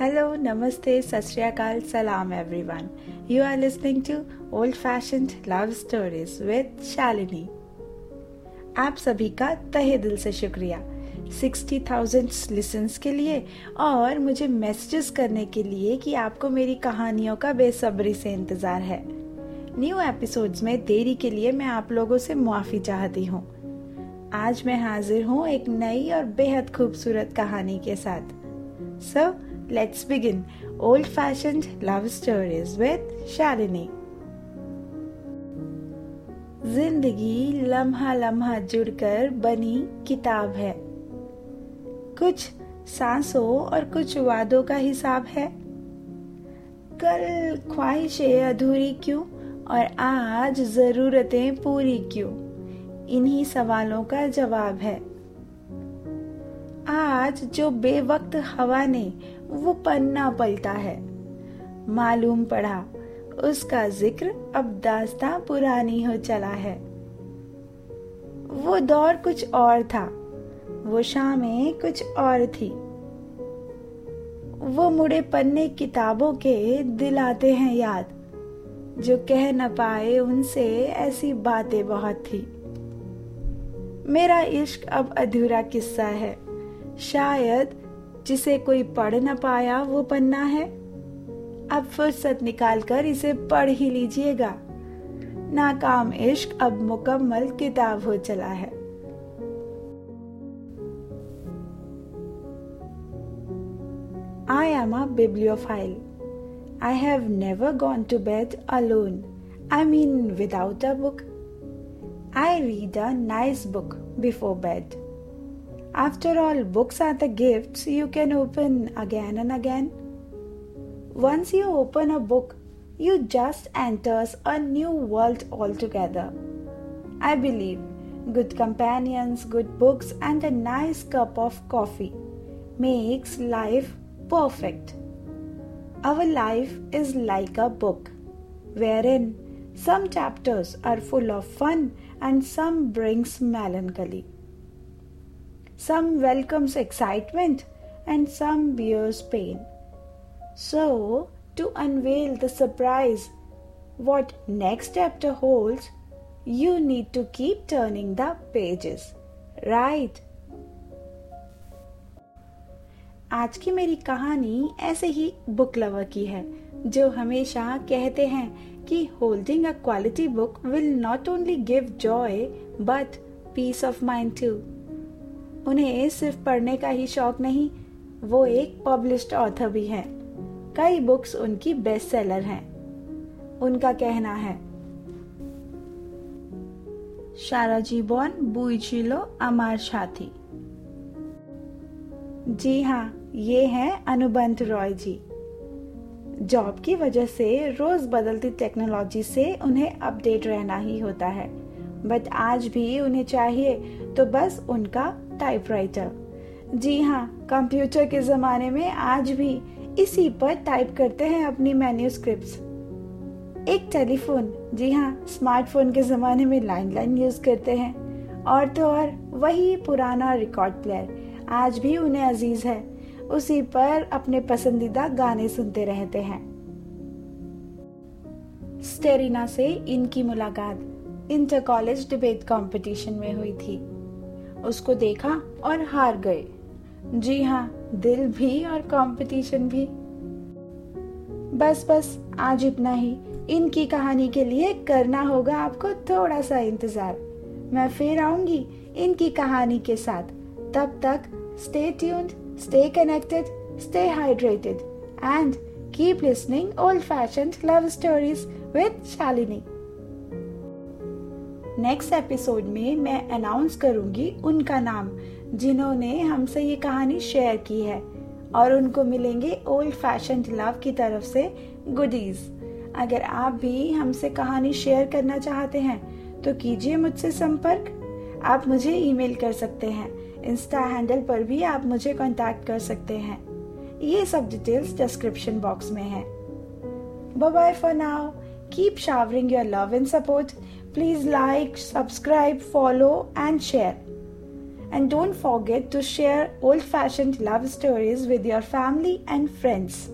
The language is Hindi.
Hello, Namaste, Satsriyakal, Salam everyone. You are listening to Old Fashioned Love Stories with Shalini. आप सभी का तहे दिल से शुक्रिया 60,000 लिसन्स के लिए और मुझे मैसेजेस करने के लिए कि आपको मेरी कहानियों का बेसब्री से इंतज़ार है न्यू एपिसोड्स में देरी के लिए मैं आप लोगों से मुआफ़ी चाहती हूँ आज मैं हाजिर हूँ एक नई और बेहद खूबसूरत कहानी के साथ so let's begin old fashion love stories with Shalini ज़िंदगी लम्हा लम्हा जुड़कर बनी किताब है। कुछ सांसों और कुछ वादों का हिसाब है। कल ख्वाहिशें अधूरी क्यों और आज जरूरतें पूरी क्यों? इन्हीं सवालों का जवाब है। आज जो बेवक्त हवा ने वो पन्ना पलटा है। मालूम पड़ा, उसका ज़िक्र अब दास्तां पुरानी हो चला है। वो दौर कुछ और था, वो शामें कुछ और थी। वो मुड़े पन्ने किताबों के दिलाते हैं याद, जो कह न पाए उनसे ऐसी बातें बहुत थी। मेरा इश्क अब अधूरा किस्सा है, शायद जिसे कोई पढ़ ना पाया वो पन्ना है। अब फुर्सत निकाल कर इसे पढ़ ही लीजिएगा। नाकाम इश्क अब मुकम्मल किताब हो चला है। I am a bibliophile I have never gone to bed alone I mean without a book I read a nice book before bed After all, books are the gifts you can open again and again. Once you open a book, you just enters a new world altogether. I believe good companions, good books, and a nice cup of coffee makes life perfect. Our life is like a book, wherein some chapters are full of fun and some brings melancholy. Some welcomes excitement and some bears pain. So, to unveil the surprise what next chapter holds, you need to keep turning the pages. Right? आज की मेरी कहानी ऐसे ही बुक लवर की है जो हमेशा कहते हैं कि holding a quality book will not only give joy but peace of mind too उन्हें सिर्फ़ पढ़ने का ही शौक नहीं, वो एक पब्लिश्ड ऑथर भी हैं। कई बुक्स उनकी बेस्ट सेलर हैं। उनका कहना है शारा जीबॉन बुईचिलो अमार छाती जी हाँ ये हैं अनुबंध रॉय जी। जॉब की वजह से रोज बदलती टेक्नोलॉजी से उन्हें अपडेट रहना ही होता है। बट आज भी उन्हें चाहिए तो बस उनका टाइपराइटर जी हाँ कंप्यूटर के जमाने में आज भी इसी पर टाइप करते हैं अपनी मैन्यूस्क्रिप्ट्स एक टेलीफोन जी हाँ स्मार्टफ़ोन के जमाने में लाइन लाइन यूज़ करते हैं. और तो और, वही पुराना रिकॉर्ड प्लेयर आज भी उन्हें अज़ीज़ है. उसी पर अपने पसंदीदा गाने सुनते रहते हैं. स्टेरिना से इनकी मुलाकात इंटर कॉलेज डिबेट कंपटीशन में हुई थी। उसको देखा और हार गए। जी हाँ दिल भी और कंपटीशन भी। बस बस, आज इतना ही। इनकी कहानी के लिए करना होगा आपको थोड़ा सा इंतज़ार। मैं फिर आऊँगी इनकी कहानी के साथ। तब तक stay tuned stay connected stay hydrated and keep listening old fashioned love stories with Shalini. Next episode में मैं अनाउंस करूँगी उनका नाम, जिन्होंने हमसे ये कहानी शेयर की है। और उनको मिलेंगे ओल्ड फ़ैशन लव की तरफ़ से गुडीज अगर आप भी हमसे कहानी शेयर करना चाहते हैं तो कीजिए मुझसे संपर्क। आप मुझे ईमेल कर सकते हैं। इंस्टा हैंडल पर भी आप मुझे कांटेक्ट कर सकते हैं। ये सब डिटेल्स डिस्क्रिप्शन बॉक्स में है। Bye for now keep showering your love and support Please like, subscribe, follow, and share. And don't forget to share old fashioned love stories with your family and friends.